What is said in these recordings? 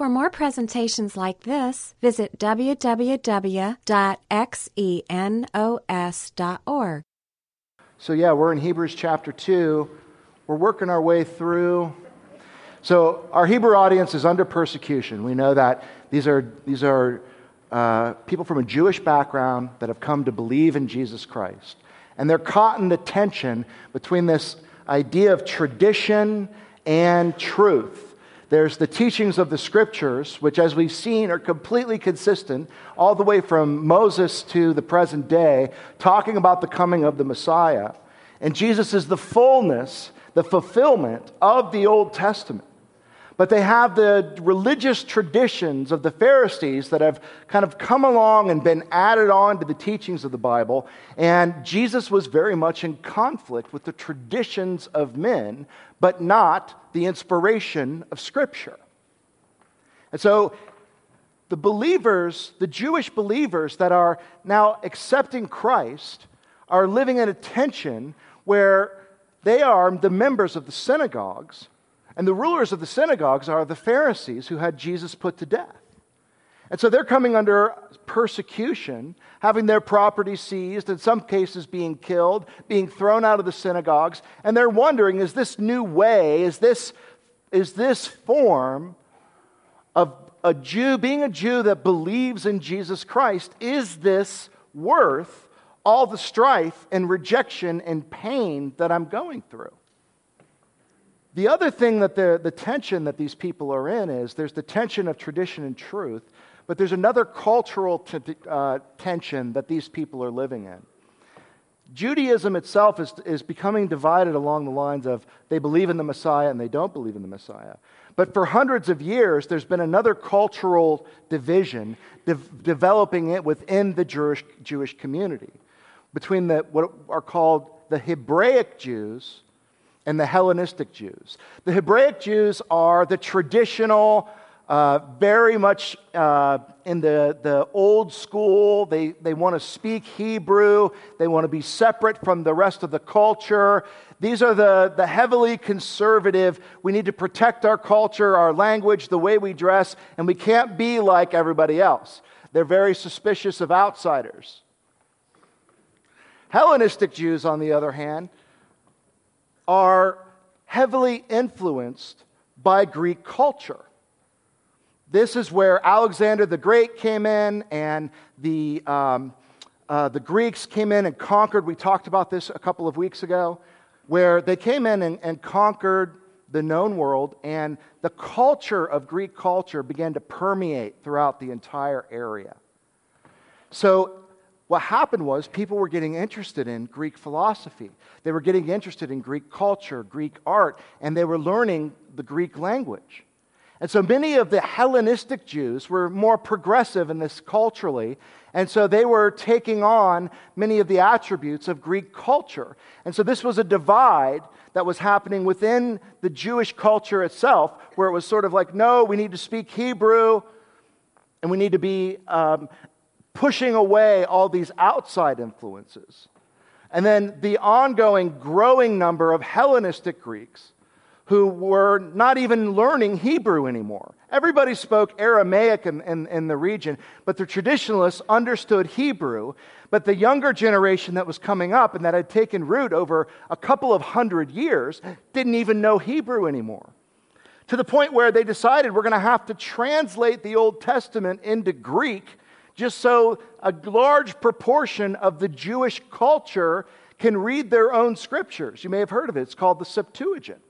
For more presentations like this, visit www.xenos.org. So, yeah, we're in Hebrews chapter 2. We're working our way through. So, our Hebrew audience is under persecution. We know that these are, these are uh, people from a Jewish background that have come to believe in Jesus Christ. And they're caught in the tension between this idea of tradition and truth. There's the teachings of the scriptures, which, as we've seen, are completely consistent all the way from Moses to the present day, talking about the coming of the Messiah. And Jesus is the fullness, the fulfillment of the Old Testament but they have the religious traditions of the Pharisees that have kind of come along and been added on to the teachings of the Bible. And Jesus was very much in conflict with the traditions of men, but not the inspiration of Scripture. And so the believers, the Jewish believers that are now accepting Christ, are living in a tension where they are the members of the synagogues and the rulers of the synagogues are the Pharisees who had Jesus put to death. And so they're coming under persecution, having their property seized, in some cases being killed, being thrown out of the synagogues. And they're wondering is this new way, is this, is this form of a Jew, being a Jew that believes in Jesus Christ, is this worth all the strife and rejection and pain that I'm going through? The other thing that the, the tension that these people are in is there's the tension of tradition and truth, but there's another cultural t- uh, tension that these people are living in. Judaism itself is, is becoming divided along the lines of they believe in the Messiah and they don't believe in the Messiah. But for hundreds of years, there's been another cultural division de- developing it within the Jewish, Jewish community between the, what are called the Hebraic Jews and the Hellenistic Jews. The Hebraic Jews are the traditional, uh, very much uh, in the, the old school. They, they want to speak Hebrew, they want to be separate from the rest of the culture. These are the, the heavily conservative. We need to protect our culture, our language, the way we dress, and we can't be like everybody else. They're very suspicious of outsiders. Hellenistic Jews, on the other hand, are heavily influenced by Greek culture. This is where Alexander the Great came in and the, um, uh, the Greeks came in and conquered. We talked about this a couple of weeks ago, where they came in and, and conquered the known world, and the culture of Greek culture began to permeate throughout the entire area. So what happened was people were getting interested in Greek philosophy. They were getting interested in Greek culture, Greek art, and they were learning the Greek language. And so many of the Hellenistic Jews were more progressive in this culturally, and so they were taking on many of the attributes of Greek culture. And so this was a divide that was happening within the Jewish culture itself, where it was sort of like, no, we need to speak Hebrew, and we need to be um, pushing away all these outside influences. And then the ongoing growing number of Hellenistic Greeks who were not even learning Hebrew anymore. Everybody spoke Aramaic in, in, in, the region, but the traditionalists understood Hebrew. But the younger generation that was coming up and that had taken root over a couple of hundred years didn't even know Hebrew anymore. To the point where they decided we're going to have to translate the Old Testament into Greek just so a large proportion of the Jewish culture can read their own scriptures. You may have heard of it, it's called the Septuagint.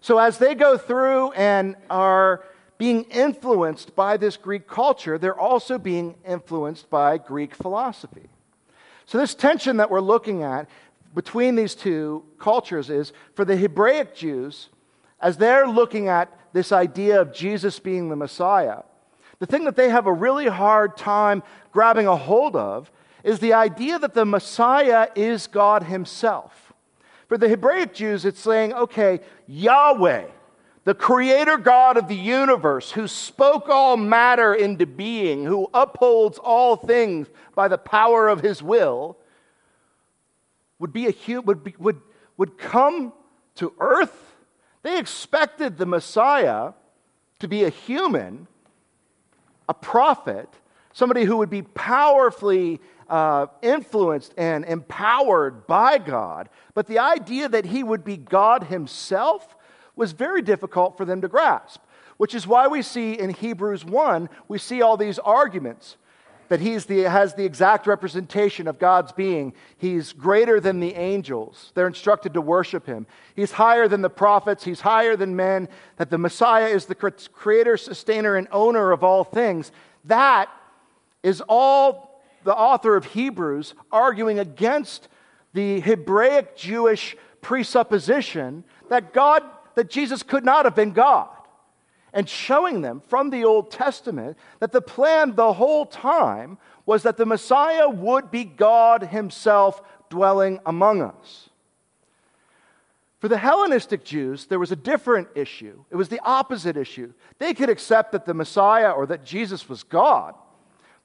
So, as they go through and are being influenced by this Greek culture, they're also being influenced by Greek philosophy. So, this tension that we're looking at between these two cultures is for the Hebraic Jews, as they're looking at this idea of Jesus being the Messiah, the thing that they have a really hard time grabbing a hold of is the idea that the Messiah is God Himself. For the Hebraic Jews, it's saying, okay, Yahweh, the creator God of the universe, who spoke all matter into being, who upholds all things by the power of His will, would, be a, would, be, would, would come to earth. They expected the Messiah to be a human, a prophet, somebody who would be powerfully uh, influenced and empowered by God. But the idea that he would be God himself was very difficult for them to grasp, which is why we see in Hebrews 1, we see all these arguments that he has the exact representation of God's being. He's greater than the angels. They're instructed to worship him. He's higher than the prophets. He's higher than men. That the Messiah is the creator, sustainer, and owner of all things. That is all the author of Hebrews arguing against the Hebraic Jewish presupposition that God, that Jesus could not have been God and showing them from the Old Testament that the plan the whole time was that the Messiah would be God Himself dwelling among us. For the Hellenistic Jews, there was a different issue. It was the opposite issue. They could accept that the Messiah or that Jesus was God,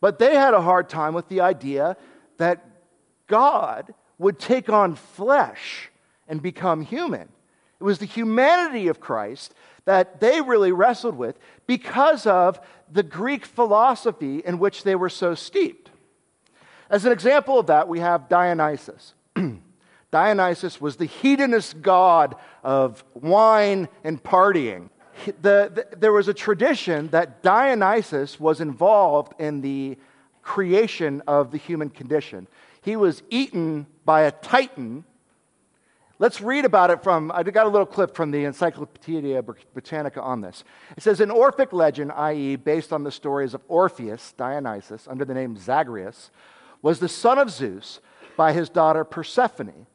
but they had a hard time with the idea that God would take on flesh and become human. It was the humanity of Christ that they really wrestled with because of the Greek philosophy in which they were so steeped. As an example of that, we have Dionysus. Dionysus was the hedonist god of wine and partying. The, the, there was a tradition that Dionysus was involved in the creation of the human condition. He was eaten by a titan Let's read about it from, I got a little clip from the Encyclopedia Britannica on this. It says An Orphic legend, i.e., based on the stories of Orpheus, Dionysus, under the name Zagreus, was the son of Zeus by his daughter Persephone.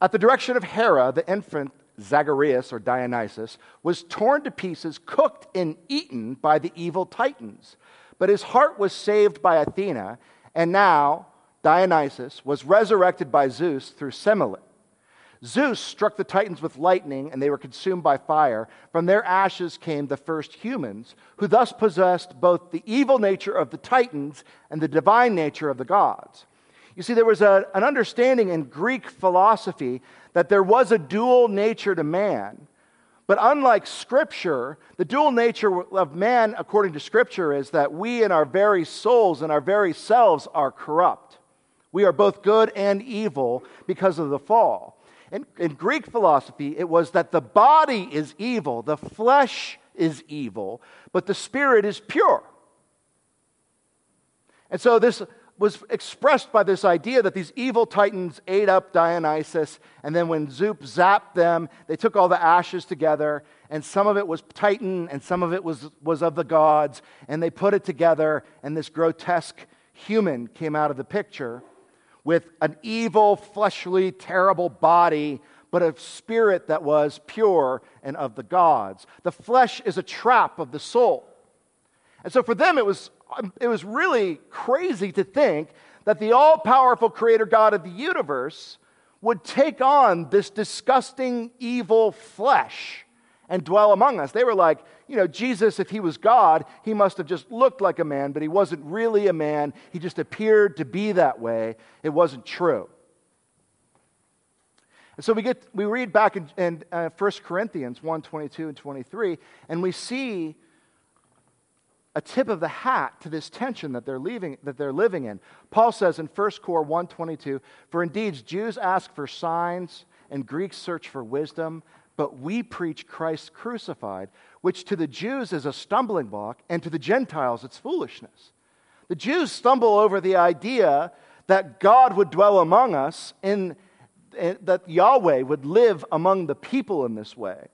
At the direction of Hera, the infant Zagreus or Dionysus was torn to pieces, cooked and eaten by the evil Titans. But his heart was saved by Athena, and now Dionysus was resurrected by Zeus through Semele. Zeus struck the Titans with lightning, and they were consumed by fire. From their ashes came the first humans, who thus possessed both the evil nature of the Titans and the divine nature of the gods. You see, there was a, an understanding in Greek philosophy that there was a dual nature to man. But unlike Scripture, the dual nature of man, according to Scripture, is that we in our very souls and our very selves are corrupt. We are both good and evil because of the fall. In, in Greek philosophy, it was that the body is evil, the flesh is evil, but the spirit is pure. And so this was expressed by this idea that these evil titans ate up Dionysus, and then when Zeus zapped them, they took all the ashes together, and some of it was Titan, and some of it was, was of the gods, and they put it together, and this grotesque human came out of the picture with an evil, fleshly, terrible body, but a spirit that was pure and of the gods. The flesh is a trap of the soul. And so for them, it was, um, it was really crazy to think that the all powerful creator God of the universe would take on this disgusting, evil flesh and dwell among us. They were like, you know, Jesus, if he was God, he must have just looked like a man, but he wasn't really a man. He just appeared to be that way. It wasn't true. And so we, get, we read back in, in uh, 1 Corinthians 1 22 and 23, and we see a tip of the hat to this tension that they're, leaving, that they're living in. Paul says in 1 Cor 1.22, For indeed Jews ask for signs and Greeks search for wisdom, but we preach Christ crucified, which to the Jews is a stumbling block, and to the Gentiles it's foolishness. The Jews stumble over the idea that God would dwell among us, in, that Yahweh would live among the people in this way.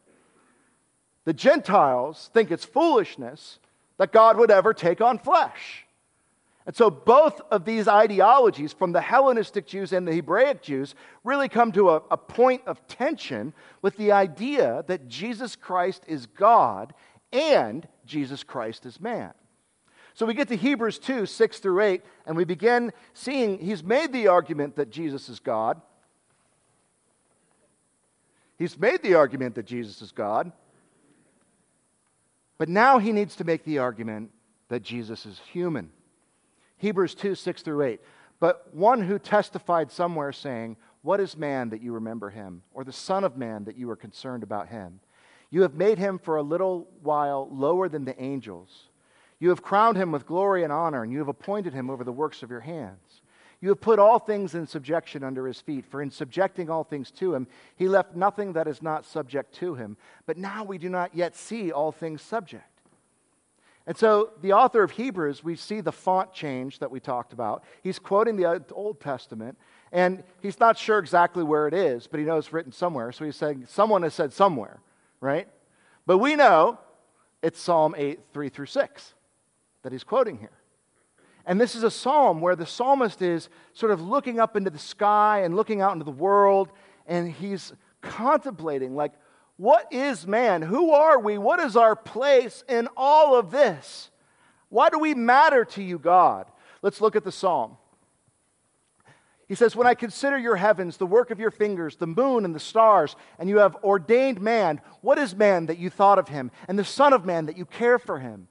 The Gentiles think it's foolishness that God would ever take on flesh. And so both of these ideologies, from the Hellenistic Jews and the Hebraic Jews, really come to a, a, point of tension with the idea that Jesus Christ is God and Jesus Christ is man. So we get to Hebrews 2 6 through 8, and we begin seeing he's made the argument that Jesus is God. He's made the argument that Jesus is God. But now he needs to make the argument that Jesus is human. Hebrews 2 6 through 8. But one who testified somewhere saying, What is man that you remember him? Or the Son of Man that you are concerned about him? You have made him for a little while lower than the angels. You have crowned him with glory and honor, and you have appointed him over the works of your hands. You have put all things in subjection under his feet, for in subjecting all things to him, he left nothing that is not subject to him. But now we do not yet see all things subject. And so, the author of Hebrews, we see the font change that we talked about. He's quoting the Old Testament, and he's not sure exactly where it is, but he knows it's written somewhere. So he's saying, someone has said somewhere, right? But we know it's Psalm 8, 3 through 6 that he's quoting here. And this is a psalm where the psalmist is sort of looking up into the sky and looking out into the world, and he's contemplating, like, what is man? Who are we? What is our place in all of this? Why do we matter to you, God? Let's look at the psalm. He says, When I consider your heavens, the work of your fingers, the moon and the stars, and you have ordained man, what is man that you thought of him, and the Son of Man that you care for him?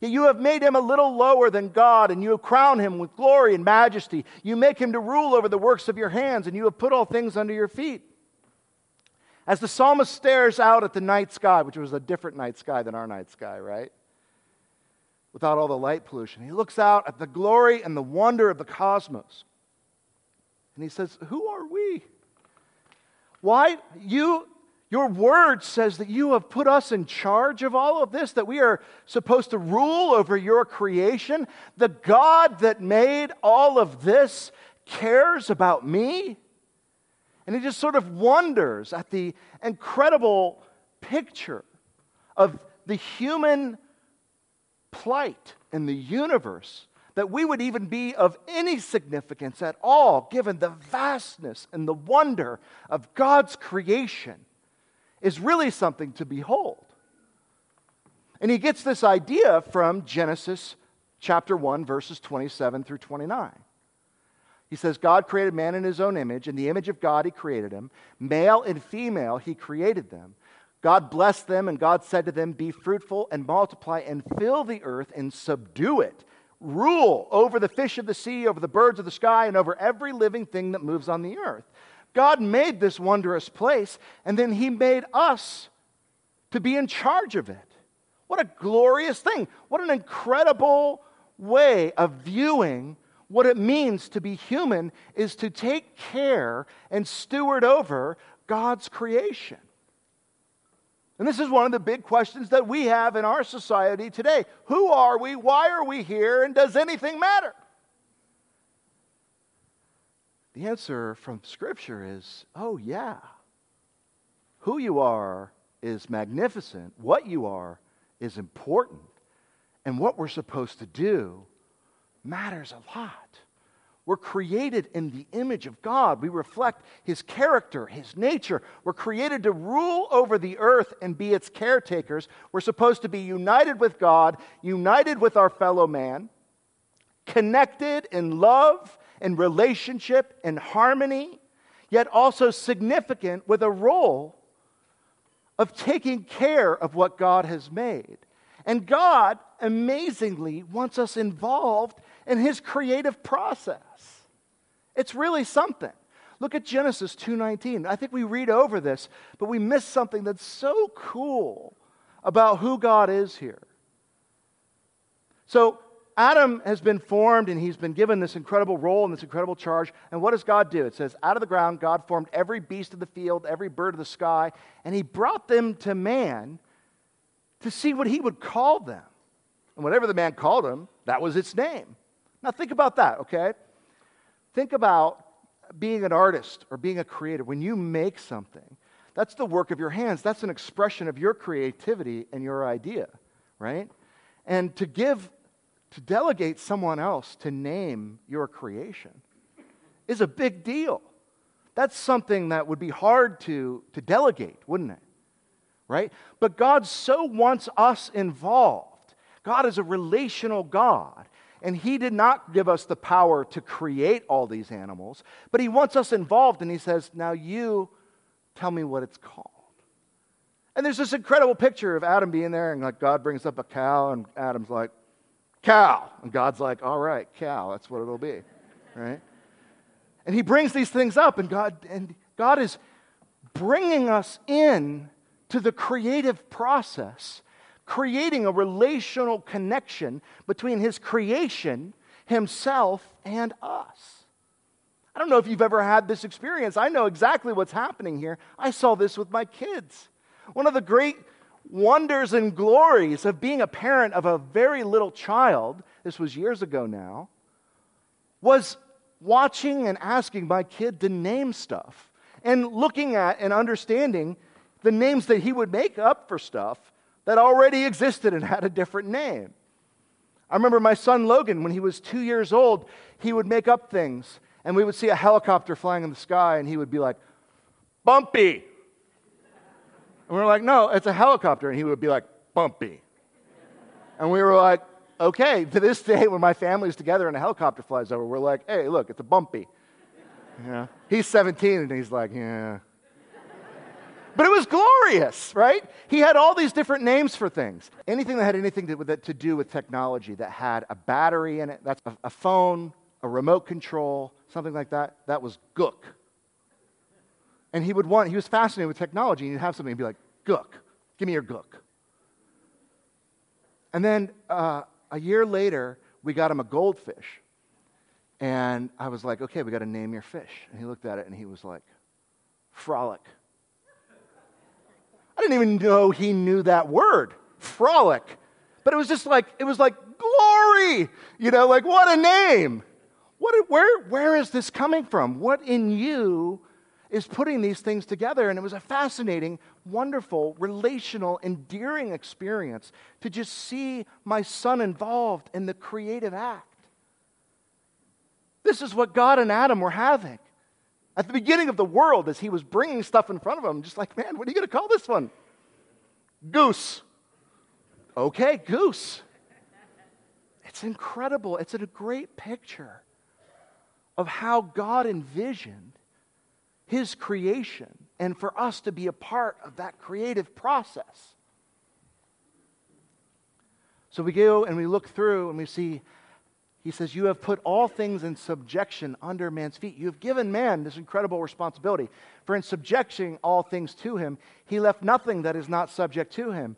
Yet you have made him a little lower than God, and you have crowned him with glory and majesty. You make him to rule over the works of your hands, and you have put all things under your feet. As the psalmist stares out at the night sky, which was a different night sky than our night sky, right? Without all the light pollution, he looks out at the glory and the wonder of the cosmos. And he says, Who are we? Why? You, your word says that you have put us in charge of all of this, that we are supposed to rule over your creation. The God that made all of this cares about me. And he just sort of wonders at the incredible picture of the human plight in the universe that we would even be of any significance at all, given the vastness and the wonder of God's creation, is really something to behold. And he gets this idea from Genesis chapter 1, verses 27 through 29. He says, God created man in his own image. In the image of God, he created him. Male and female, he created them. God blessed them, and God said to them, Be fruitful and multiply and fill the earth and subdue it rule over the fish of the sea, over the birds of the sky, and over every living thing that moves on the earth. God made this wondrous place, and then He made us to be in charge of it. What a glorious thing! What an incredible way of viewing what it means to be human is to take care and steward over God's creation. And this is one of the big questions that we have in our society today. Who are we? Why are we here? And does anything matter? The answer from Scripture is oh, yeah. Who you are is magnificent, what you are is important, and what we're supposed to do matters a lot. We're created in the image of God. We reflect His character, His nature. We're created to rule over the earth and be its caretakers. We're supposed to be united with God, united with our fellow man, connected in love and relationship and harmony, yet also significant with a role of taking care of what God has made. And God amazingly wants us involved in his creative process. It's really something. Look at Genesis 2:19. I think we read over this, but we miss something that's so cool about who God is here. So, Adam has been formed and he's been given this incredible role and this incredible charge. And what does God do? It says, Out of the ground, God formed every beast of the field, every bird of the sky, and he brought them to man to see what he would call them. And whatever the man called them, that was its name. Now, think about that, okay? Think about being an artist or being a creator. When you make something, that's the work of your hands. That's an expression of your creativity and your idea, right? And to give, to delegate someone else to name your creation is a big deal. That's something that would be hard to, to delegate, wouldn't it? Right? But God so wants us involved. God is a relational God. And He did not give us the power to create all these animals, but He wants us involved. And He says, Now you tell me what it's called. And there's this incredible picture of Adam being there, and like God brings up a cow, and Adam's like, Cow. And God's like, All right, cow, that's what it'll be. Right? And He brings these things up, and God, and God is bringing us in to the creative process, creating a relational connection between his creation, himself, and us. I don't know if you've ever had this experience. I know exactly what's happening here. I saw this with my kids. One of the great wonders and glories of being a parent of a very little child, this was years ago now, was watching and asking my kid to name stuff and looking at and understanding the names that he would make up for stuff that already existed and had a different name. I remember my son Logan, when he was two years old, he would make up things, and we would see a helicopter flying in the sky, and he would be like, Bumpy. And we were like, No, it's a helicopter. And he would be like, Bumpy. And we were like, Okay. To this day, when my family's together and a helicopter flies over, we're like, Hey, look, it's a Bumpy. Yeah. He's 17, and he's like, Yeah. But it was glorious, right? He had all these different names for things. Anything that had anything to, to do with technology that had a battery in it, that's a, a phone, a remote control, something like that, that was Gook. And he would want, he was fascinated with technology, and he'd have something and be like, Gook, give me your Gook. And then uh, a year later, we got him a goldfish. And I was like, okay, we got to name your fish. And he looked at it and he was like, Frolic. I didn't even know he knew that word, frolic. But it was just like, it was like glory. You know, like what a name. What, where, where is this coming from? What in you is putting these things together? And it was a fascinating, wonderful, relational, endearing experience to just see my son involved in the creative act. This is what God and Adam were having. At the beginning of the world, as he was bringing stuff in front of him, just like, man, what are you going to call this one? Goose. Okay, goose. It's incredible. It's a great picture of how God envisioned his creation and for us to be a part of that creative process. So we go and we look through and we see he says, You have put all things in subjection under man's feet. You have given man this incredible responsibility. For in subjecting all things to him, he left nothing that is not subject to him.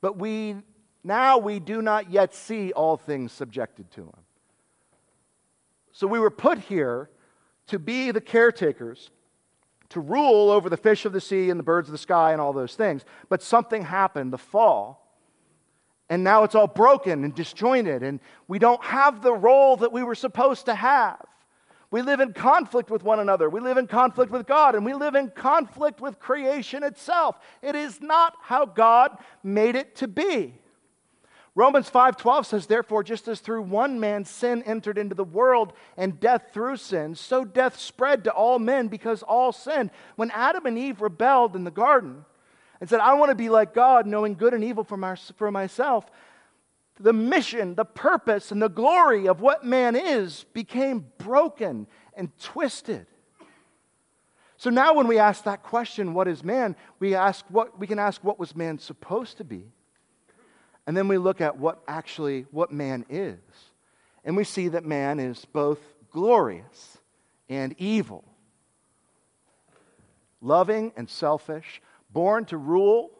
But we now we do not yet see all things subjected to him. So we were put here to be the caretakers, to rule over the fish of the sea and the birds of the sky and all those things. But something happened, the fall and now it's all broken and disjointed, and we don't have the role that we were supposed to have. We live in conflict with one another. We live in conflict with God, and we live in conflict with creation itself. It is not how God made it to be. Romans 5:12 says therefore just as through one man sin entered into the world and death through sin so death spread to all men because all sinned when Adam and Eve rebelled in the garden and said, I want to be like God, knowing good and evil for, my, for myself, the mission, the purpose, and the glory of what man is became broken and twisted. So now when we ask that question, what is man, we ask what we can ask what was man supposed to be? And then we look at what actually what man is. And we see that man is both glorious and evil. Loving and selfish, born to rule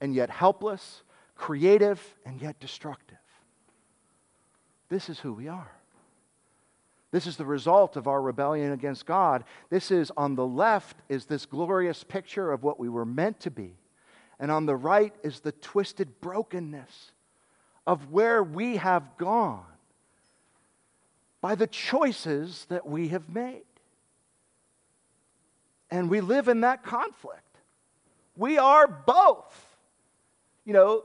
and yet helpless, creative and yet destructive. This is who we are. This is the result of our rebellion against God. This is on the left is this glorious picture of what we were meant to be. And on the right is the twisted brokenness of where we have gone by the choices that we have made. And we live in that conflict. We are both. You know,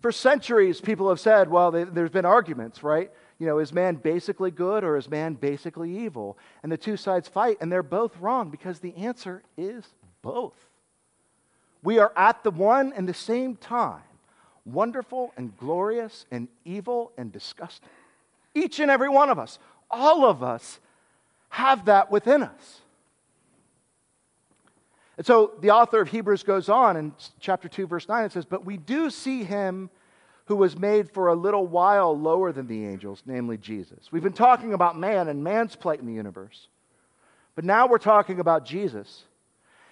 for centuries, people have said, well, they, there's been arguments, right? You know, is man basically good or is man basically evil? And the two sides fight, and they're both wrong because the answer is both. We are at the one and the same time wonderful and glorious and evil and disgusting. Each and every one of us, all of us, have that within us. And so the author of Hebrews goes on in chapter 2, verse 9, it says, But we do see him who was made for a little while lower than the angels, namely Jesus. We've been talking about man and man's plight in the universe. But now we're talking about Jesus.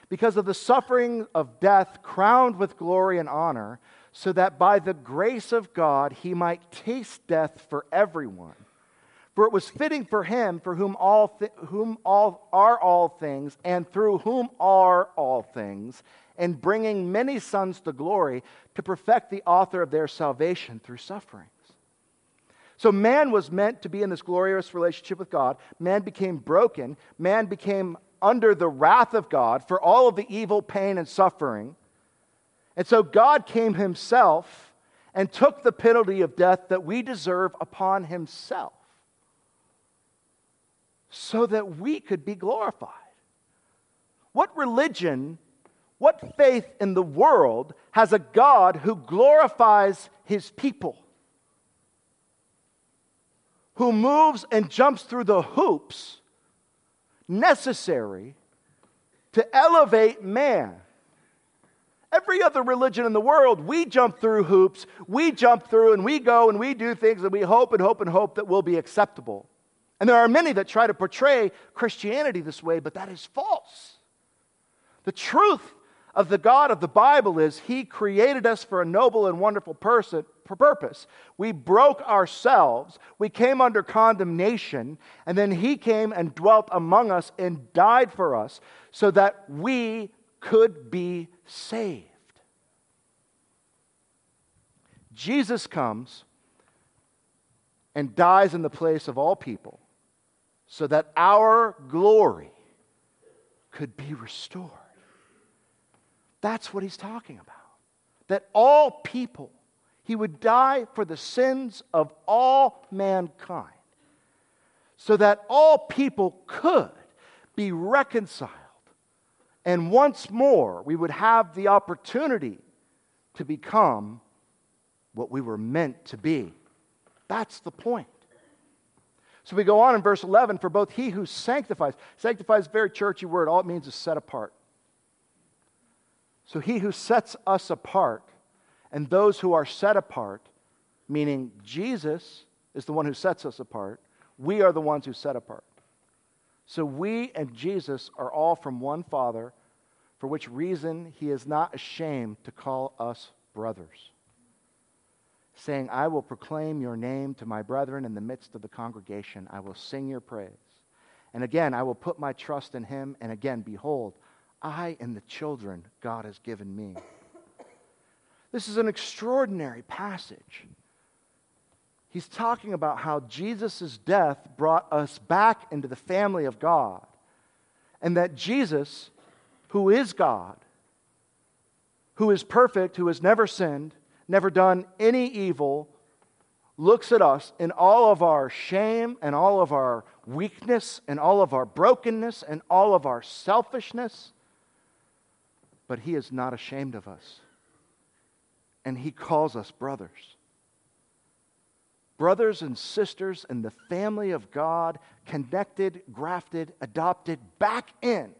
because of the suffering of death, crowned with glory and honor, so that by the grace of God he might taste death for everyone. For it was fitting for him, for whom all, whom all are all things, and through whom are all things, in bringing many sons to glory, to perfect the author of their salvation through sufferings. So man was meant to be in this glorious relationship with God. Man became broken. Man became under the wrath of God for all of the evil, pain, and suffering. And so God came himself and took the penalty of death that we deserve upon himself so that we could be glorified. What religion, what faith in the world has a God who glorifies his people? Who moves and jumps through the hoops necessary to elevate man. Every other religion in the world, we jump through hoops, we jump through and we go and we do things and we hope and hope and hope that we'll be acceptable. And there are many that try to portray Christianity this way, but that is false. The truth of the God of the Bible is He created us for a noble and wonderful person, purpose. We broke ourselves, we came under condemnation, and then He came and dwelt among us and died for us so that we could be saved. Jesus comes and dies in the place of all people so that our glory could be restored. That's what he's talking about. That all people, he would die for the sins of all mankind, so that all people could be reconciled. And once more, we would have the opportunity to become what we were meant to be. That's the point. So we go on in verse 11 for both he who sanctifies, sanctifies very churchy word, all it means is set apart. So he who sets us apart and those who are set apart, meaning Jesus is the one who sets us apart, we are the ones who set apart. So we and Jesus are all from one Father, for which reason he is not ashamed to call us brothers, saying, I will proclaim your name to my brethren in the midst of the congregation. I will sing your praise. And again, I will put my trust in him. And again, behold, I and the children God has given me. This is an extraordinary passage. He's talking about how Jesus' death brought us back into the family of God, and that Jesus, who is God, who is perfect, who has never sinned, never done any evil, looks at us in all of our shame and all of our weakness and all of our brokenness and all of our selfishness but he is not ashamed of us. And he calls us brothers. Brothers and sisters in the family of God, connected, grafted, adopted back in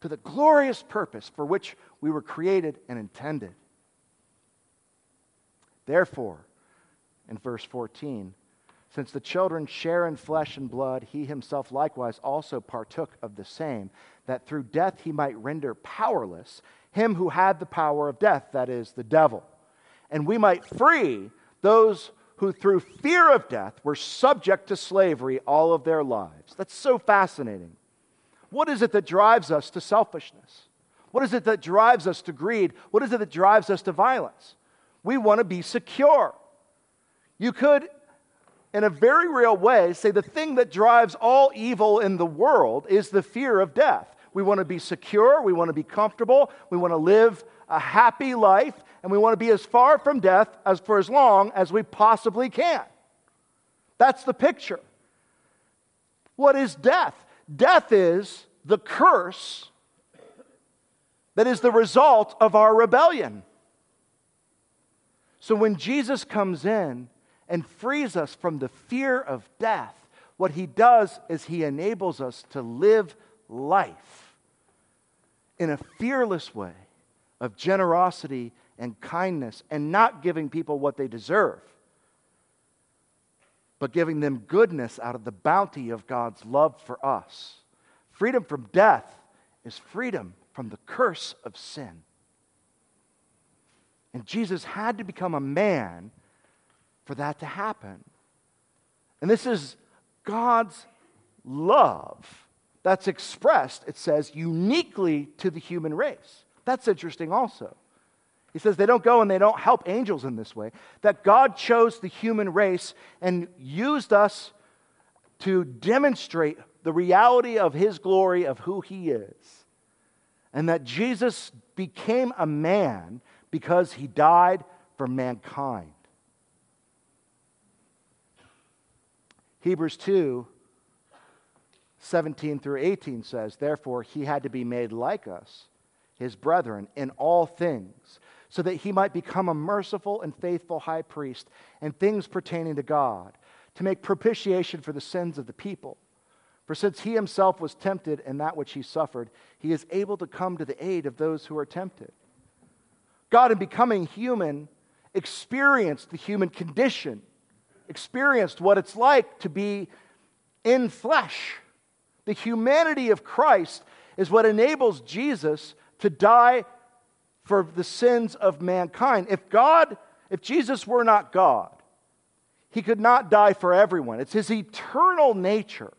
to the glorious purpose for which we were created and intended. Therefore, in verse 14, since the children share in flesh and blood, he himself likewise also partook of the same, that through death he might render powerless him who had the power of death, that is, the devil. And we might free those who through fear of death were subject to slavery all of their lives. That's so fascinating. What is it that drives us to selfishness? What is it that drives us to greed? What is it that drives us to violence? We want to be secure. You could, in a very real way, say the thing that drives all evil in the world is the fear of death. We want to be secure. We want to be comfortable. We want to live a happy life. And we want to be as far from death as for as long as we possibly can. That's the picture. What is death? Death is the curse that is the result of our rebellion. So when Jesus comes in and frees us from the fear of death, what he does is he enables us to live life in a fearless way of generosity and kindness and not giving people what they deserve, but giving them goodness out of the bounty of God's love for us. Freedom from death is freedom from the curse of sin. And Jesus had to become a man for that to happen. And this is God's love that's expressed, it says, uniquely to the human race. That's interesting also. He says they don't go and they don't help angels in this way. That God chose the human race and used us to demonstrate the reality of his glory, of who he is. And that Jesus became a man because he died for mankind. Hebrews 2 17 through 18 says, Therefore, he had to be made like us, his brethren, in all things, so that he might become a merciful and faithful high priest in things pertaining to God, to make propitiation for the sins of the people. For since he himself was tempted in that which he suffered, he is able to come to the aid of those who are tempted. God, in becoming human, experienced the human condition, experienced what it's like to be in flesh. The humanity of Christ is what enables Jesus to die for the sins of mankind. If God, if Jesus were not God, he could not die for everyone. It's his eternal nature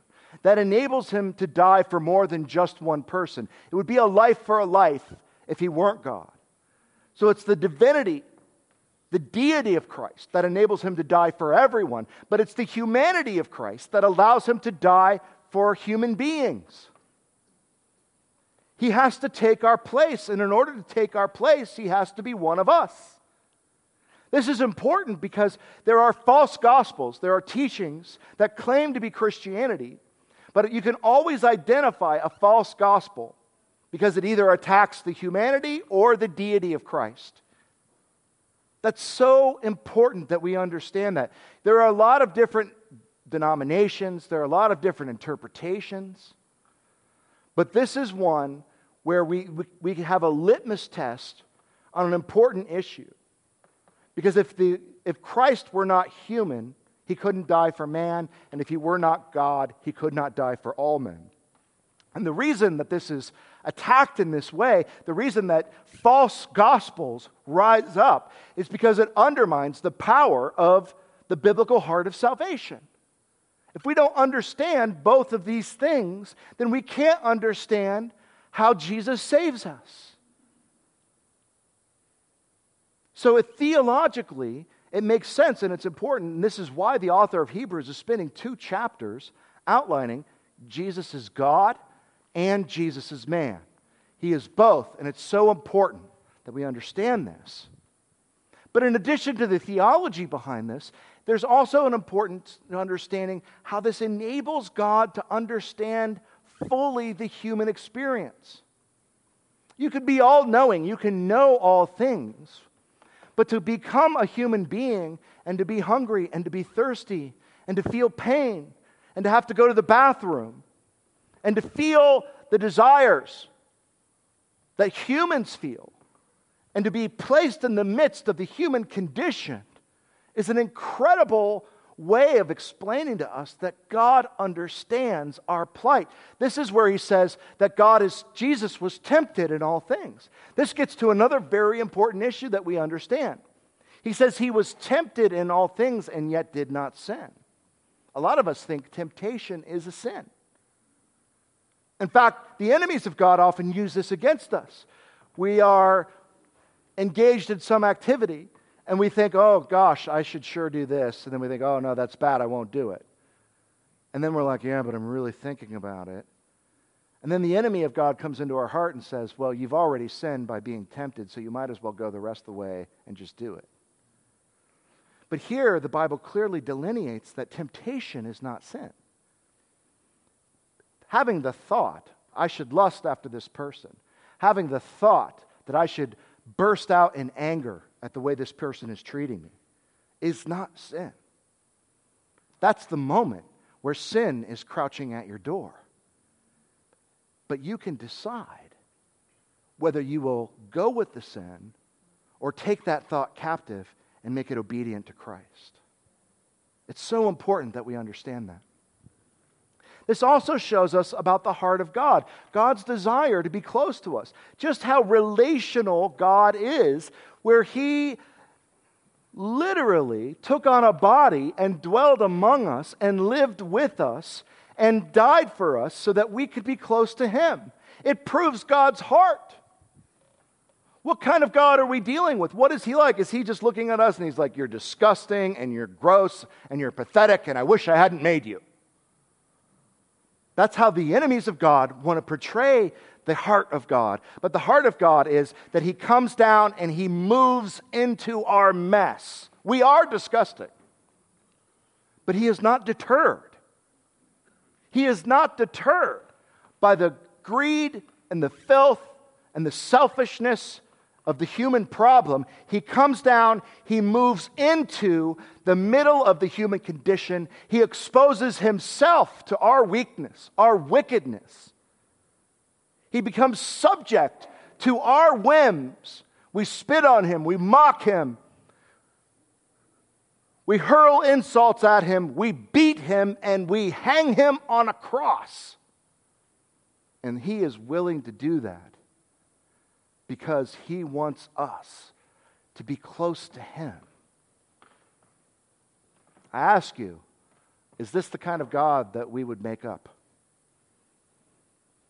that enables him to die for more than just one person. It would be a life for a life if he weren't God. So it's the divinity, the deity of Christ that enables him to die for everyone, but it's the humanity of Christ that allows him to die for human beings. He has to take our place, and in order to take our place, he has to be one of us. This is important because there are false gospels, there are teachings that claim to be Christianity, but you can always identify a false gospel because it either attacks the humanity or the deity of Christ. That's so important that we understand that. There are a lot of different denominations, there are a lot of different interpretations, but this is one where we, we, we have a litmus test on an important issue. Because if, the, if Christ were not human, he couldn't die for man, and if he were not God, he could not die for all men. And the reason that this is attacked in this way, the reason that false gospels rise up, is because it undermines the power of the biblical heart of salvation. If we don't understand both of these things, then we can't understand how Jesus saves us. So, it, theologically, it makes sense and it's important. And this is why the author of Hebrews is spending two chapters outlining Jesus is God and Jesus is man. He is both, and it's so important that we understand this. But in addition to the theology behind this, there's also an important understanding how this enables God to understand fully the human experience. You could be all knowing, you can know all things, but to become a human being and to be hungry and to be thirsty and to feel pain and to have to go to the bathroom and to feel the desires that humans feel and to be placed in the midst of the human condition is an incredible way of explaining to us that God understands our plight. This is where he says that God is, Jesus was tempted in all things. This gets to another very important issue that we understand. He says he was tempted in all things and yet did not sin. A lot of us think temptation is a sin. In fact, the enemies of God often use this against us. We are engaged in some activity and we think, oh gosh, I should sure do this. And then we think, oh no, that's bad, I won't do it. And then we're like, yeah, but I'm really thinking about it. And then the enemy of God comes into our heart and says, well, you've already sinned by being tempted, so you might as well go the rest of the way and just do it. But here, the Bible clearly delineates that temptation is not sin. Having the thought, I should lust after this person, having the thought that I should burst out in anger at the way this person is treating me is not sin. That's the moment where sin is crouching at your door. But you can decide whether you will go with the sin or take that thought captive and make it obedient to Christ. It's so important that we understand that. This also shows us about the heart of God, God's desire to be close to us, just how relational God is, where He literally took on a body and dwelled among us and lived with us and died for us so that we could be close to Him. It proves God's heart. What kind of God are we dealing with? What is He like? Is He just looking at us and He's like, You're disgusting and you're gross and you're pathetic and I wish I hadn't made you? That's how the enemies of God want to portray the heart of God. But the heart of God is that He comes down and He moves into our mess. We are disgusting, but He is not deterred. He is not deterred by the greed and the filth and the selfishness of the human problem, he comes down, he moves into the middle of the human condition. He exposes himself to our weakness, our wickedness. He becomes subject to our whims. We spit on him, we mock him, we hurl insults at him, we beat him, and we hang him on a cross. And he is willing to do that because he wants us to be close to him. I ask you, is this the kind of God that we would make up?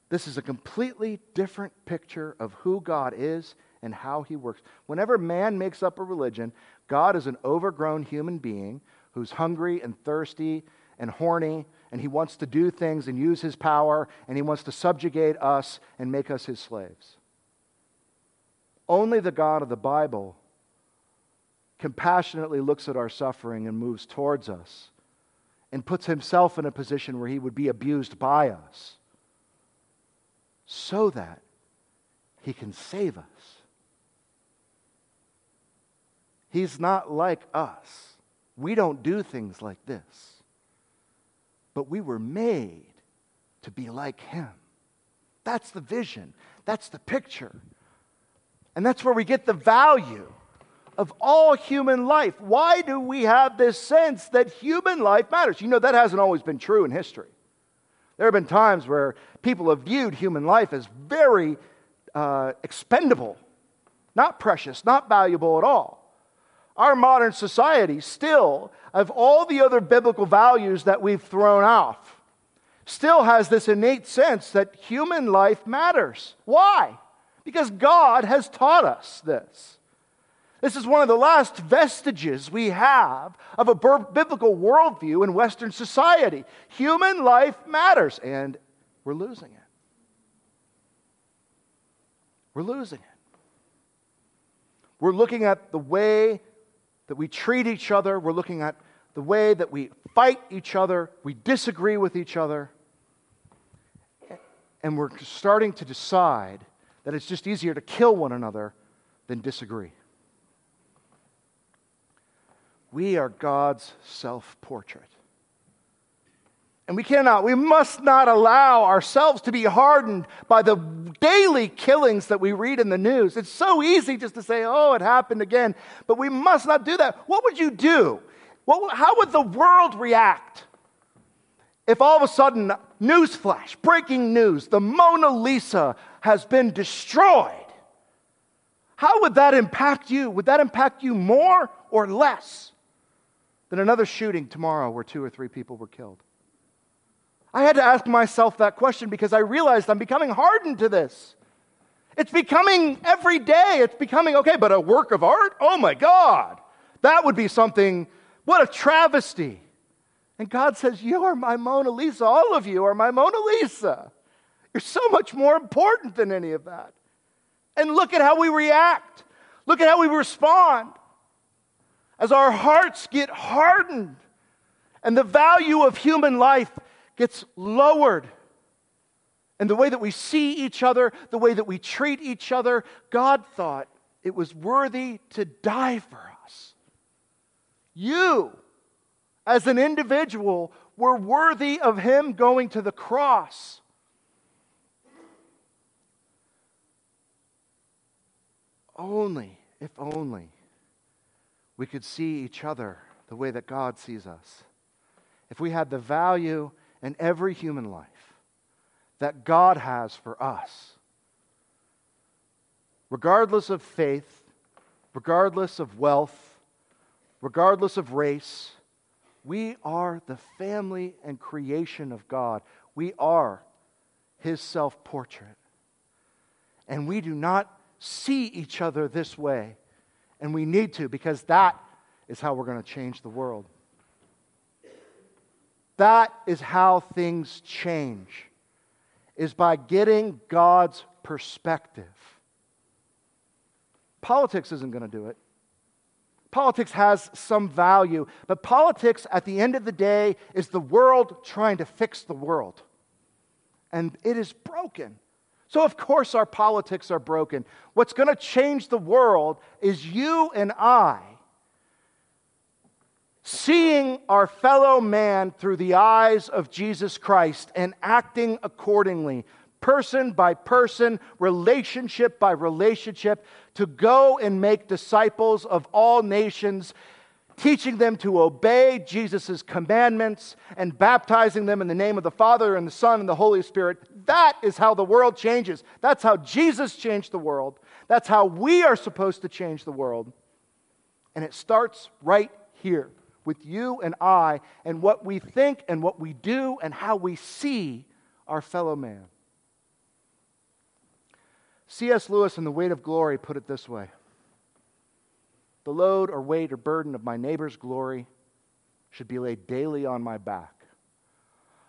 This is a completely different picture of who God is and how he works. Whenever man makes up a religion, God is an overgrown human being who's hungry and thirsty and horny, and he wants to do things and use his power, and he wants to subjugate us and make us his slaves. Only the God of the Bible compassionately looks at our suffering and moves towards us and puts himself in a position where he would be abused by us so that he can save us. He's not like us. We don't do things like this. But we were made to be like him. That's the vision, that's the picture. And that's where we get the value of all human life. Why do we have this sense that human life matters? You know, that hasn't always been true in history. There have been times where people have viewed human life as very uh, expendable, not precious, not valuable at all. Our modern society still, of all the other biblical values that we've thrown off, still has this innate sense that human life matters. Why? Because God has taught us this. This is one of the last vestiges we have of a biblical worldview in Western society. Human life matters, and we're losing it. We're losing it. We're looking at the way that we treat each other, we're looking at the way that we fight each other, we disagree with each other, and we're starting to decide that it's just easier to kill one another than disagree. We are God's self portrait. And we cannot, we must not allow ourselves to be hardened by the daily killings that we read in the news. It's so easy just to say, oh, it happened again. But we must not do that. What would you do? What, how would the world react if all of a sudden, newsflash, breaking news, the Mona Lisa has been destroyed, how would that impact you? Would that impact you more or less than another shooting tomorrow where two or three people were killed? I had to ask myself that question because I realized I'm becoming hardened to this. It's becoming every day, it's becoming okay, but a work of art? Oh my God, that would be something, what a travesty. And God says, You are my Mona Lisa. All of you are my Mona Lisa. You're so much more important than any of that. And look at how we react. Look at how we respond. As our hearts get hardened and the value of human life gets lowered. And the way that we see each other, the way that we treat each other, God thought it was worthy to die for us. You, as an individual, were worthy of Him going to the cross. Only, if only, we could see each other the way that God sees us. If we had the value and every human life that God has for us. Regardless of faith, regardless of wealth, regardless of race, we are the family and creation of God. We are His self portrait. And we do not see each other this way. And we need to because that is how we're going to change the world. That is how things change, is by getting God's perspective. Politics isn't going to do it. Politics has some value, but politics at the end of the day is the world trying to fix the world. And it is broken. So, of course, our politics are broken. What's going to change the world is you and I seeing our fellow man through the eyes of Jesus Christ and acting accordingly, person by person, relationship by relationship, to go and make disciples of all nations, teaching them to obey Jesus' commandments and baptizing them in the name of the Father and the Son and the Holy Spirit. That is how the world changes. That's how Jesus changed the world. That's how we are supposed to change the world. And it starts right here with you and I and what we think and what we do and how we see our fellow man. C.S. Lewis in The Weight of Glory put it this way The load or weight or burden of my neighbor's glory should be laid daily on my back.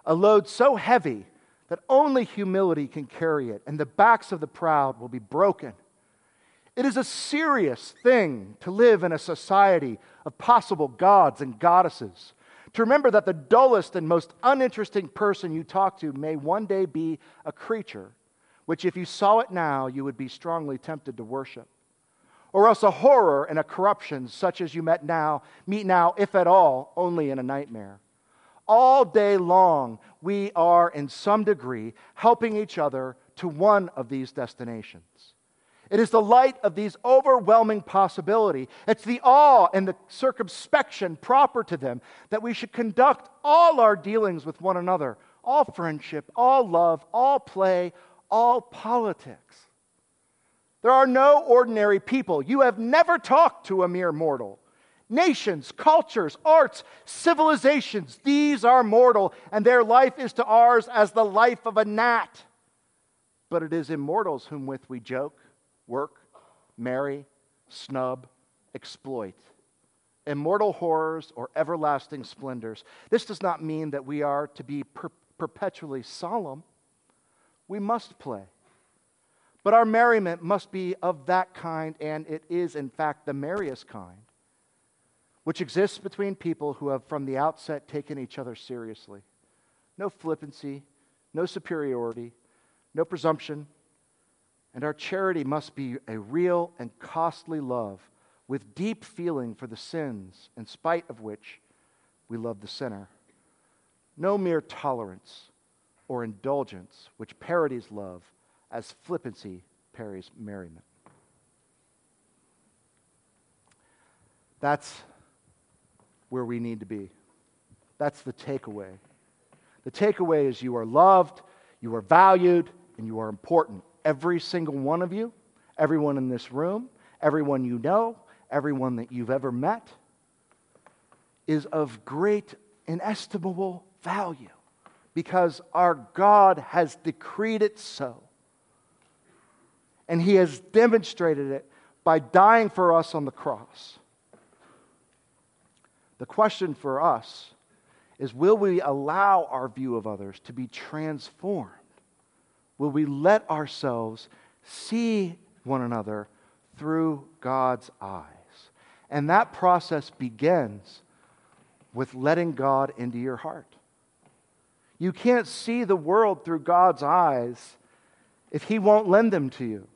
A load so heavy that only humility can carry it, and the backs of the proud will be broken it is a serious thing to live in a society of possible gods and goddesses. To remember that the dullest and most uninteresting person you talk to may one day be a creature, which if you saw it now, you would be strongly tempted to worship. Or else a horror and a corruption such as you met now, meet now, if at all, only in a nightmare. All day long, we are in some degree helping each other to one of these destinations. It is the light of these overwhelming possibility. It's the awe and the circumspection proper to them that we should conduct all our dealings with one another, all friendship, all love, all play, all politics. There are no ordinary people. You have never talked to a mere mortal. Nations, cultures, arts, civilizations, these are mortal, and their life is to ours as the life of a gnat. But it is immortals whom with we joke work, marry, snub, exploit. Immortal horrors or everlasting splendors. This does not mean that we are to be per- perpetually solemn. We must play. But our merriment must be of that kind, and it is, in fact, the merriest kind, which exists between people who have from the outset taken each other seriously. No flippancy, no superiority, no presumption, and our charity must be a real and costly love with deep feeling for the sins, in spite of which we love the sinner. No mere tolerance or indulgence, which parodies love as flippancy parries merriment. That's where we need to be. That's the takeaway. The takeaway is you are loved, you are valued, and you are important every single one of you, everyone in this room, everyone you know, everyone that you've ever met, is of great, inestimable value because our God has decreed it so. And He has demonstrated it by dying for us on the cross. The question for us is will we allow our view of others to be transformed? will we let ourselves see one another through God's eyes? And that process begins with letting God into your heart. You can't see the world through God's eyes if He won't lend them to you.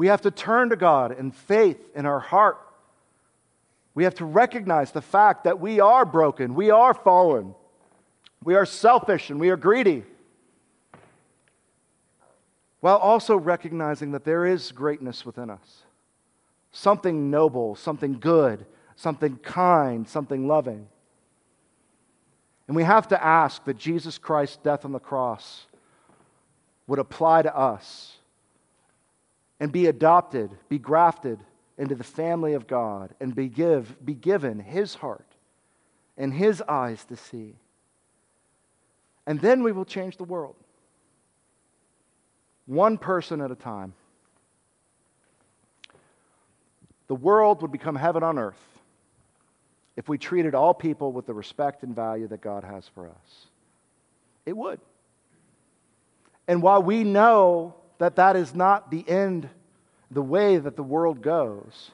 We have to turn to God in faith in our heart. We have to recognize the fact that we are broken, we are fallen, we are selfish, and we are greedy while also recognizing that there is greatness within us something noble, something good, something kind, something loving. And we have to ask that Jesus Christ's death on the cross would apply to us and be adopted, be grafted into the family of God, and be, give, be given his heart and his eyes to see. And then we will change the world. One person at a time. The world would become heaven on earth if we treated all people with the respect and value that God has for us. It would. And while we know that that is not the end, the way that the world goes,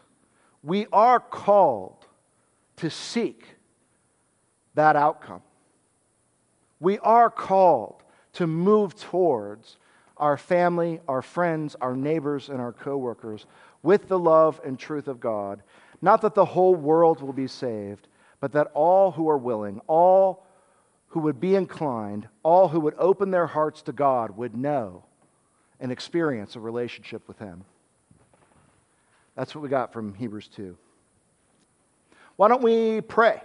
we are called to seek that outcome. We are called to move towards our family, our friends, our neighbors, and our coworkers with the love and truth of God. Not that the whole world will be saved, but that all who are willing, all who would be inclined, all who would open their hearts to God would know and experience a relationship with Him. That's what we got from Hebrews 2. Why don't we pray?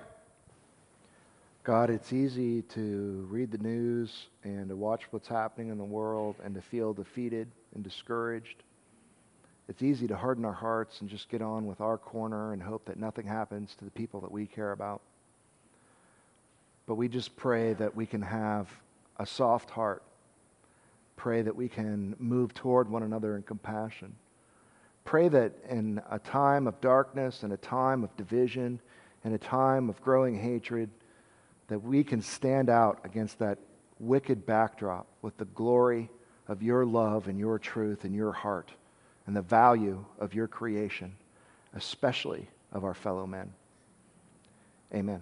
God, it's easy to read the news and to watch what's happening in the world and to feel defeated and discouraged. It's easy to harden our hearts and just get on with our corner and hope that nothing happens to the people that we care about. But we just pray that we can have a soft heart. Pray that we can move toward one another in compassion. Pray that in a time of darkness and a time of division and a time of growing hatred, that we can stand out against that wicked backdrop with the glory of your love and your truth and your heart and the value of your creation, especially of our fellow men. Amen.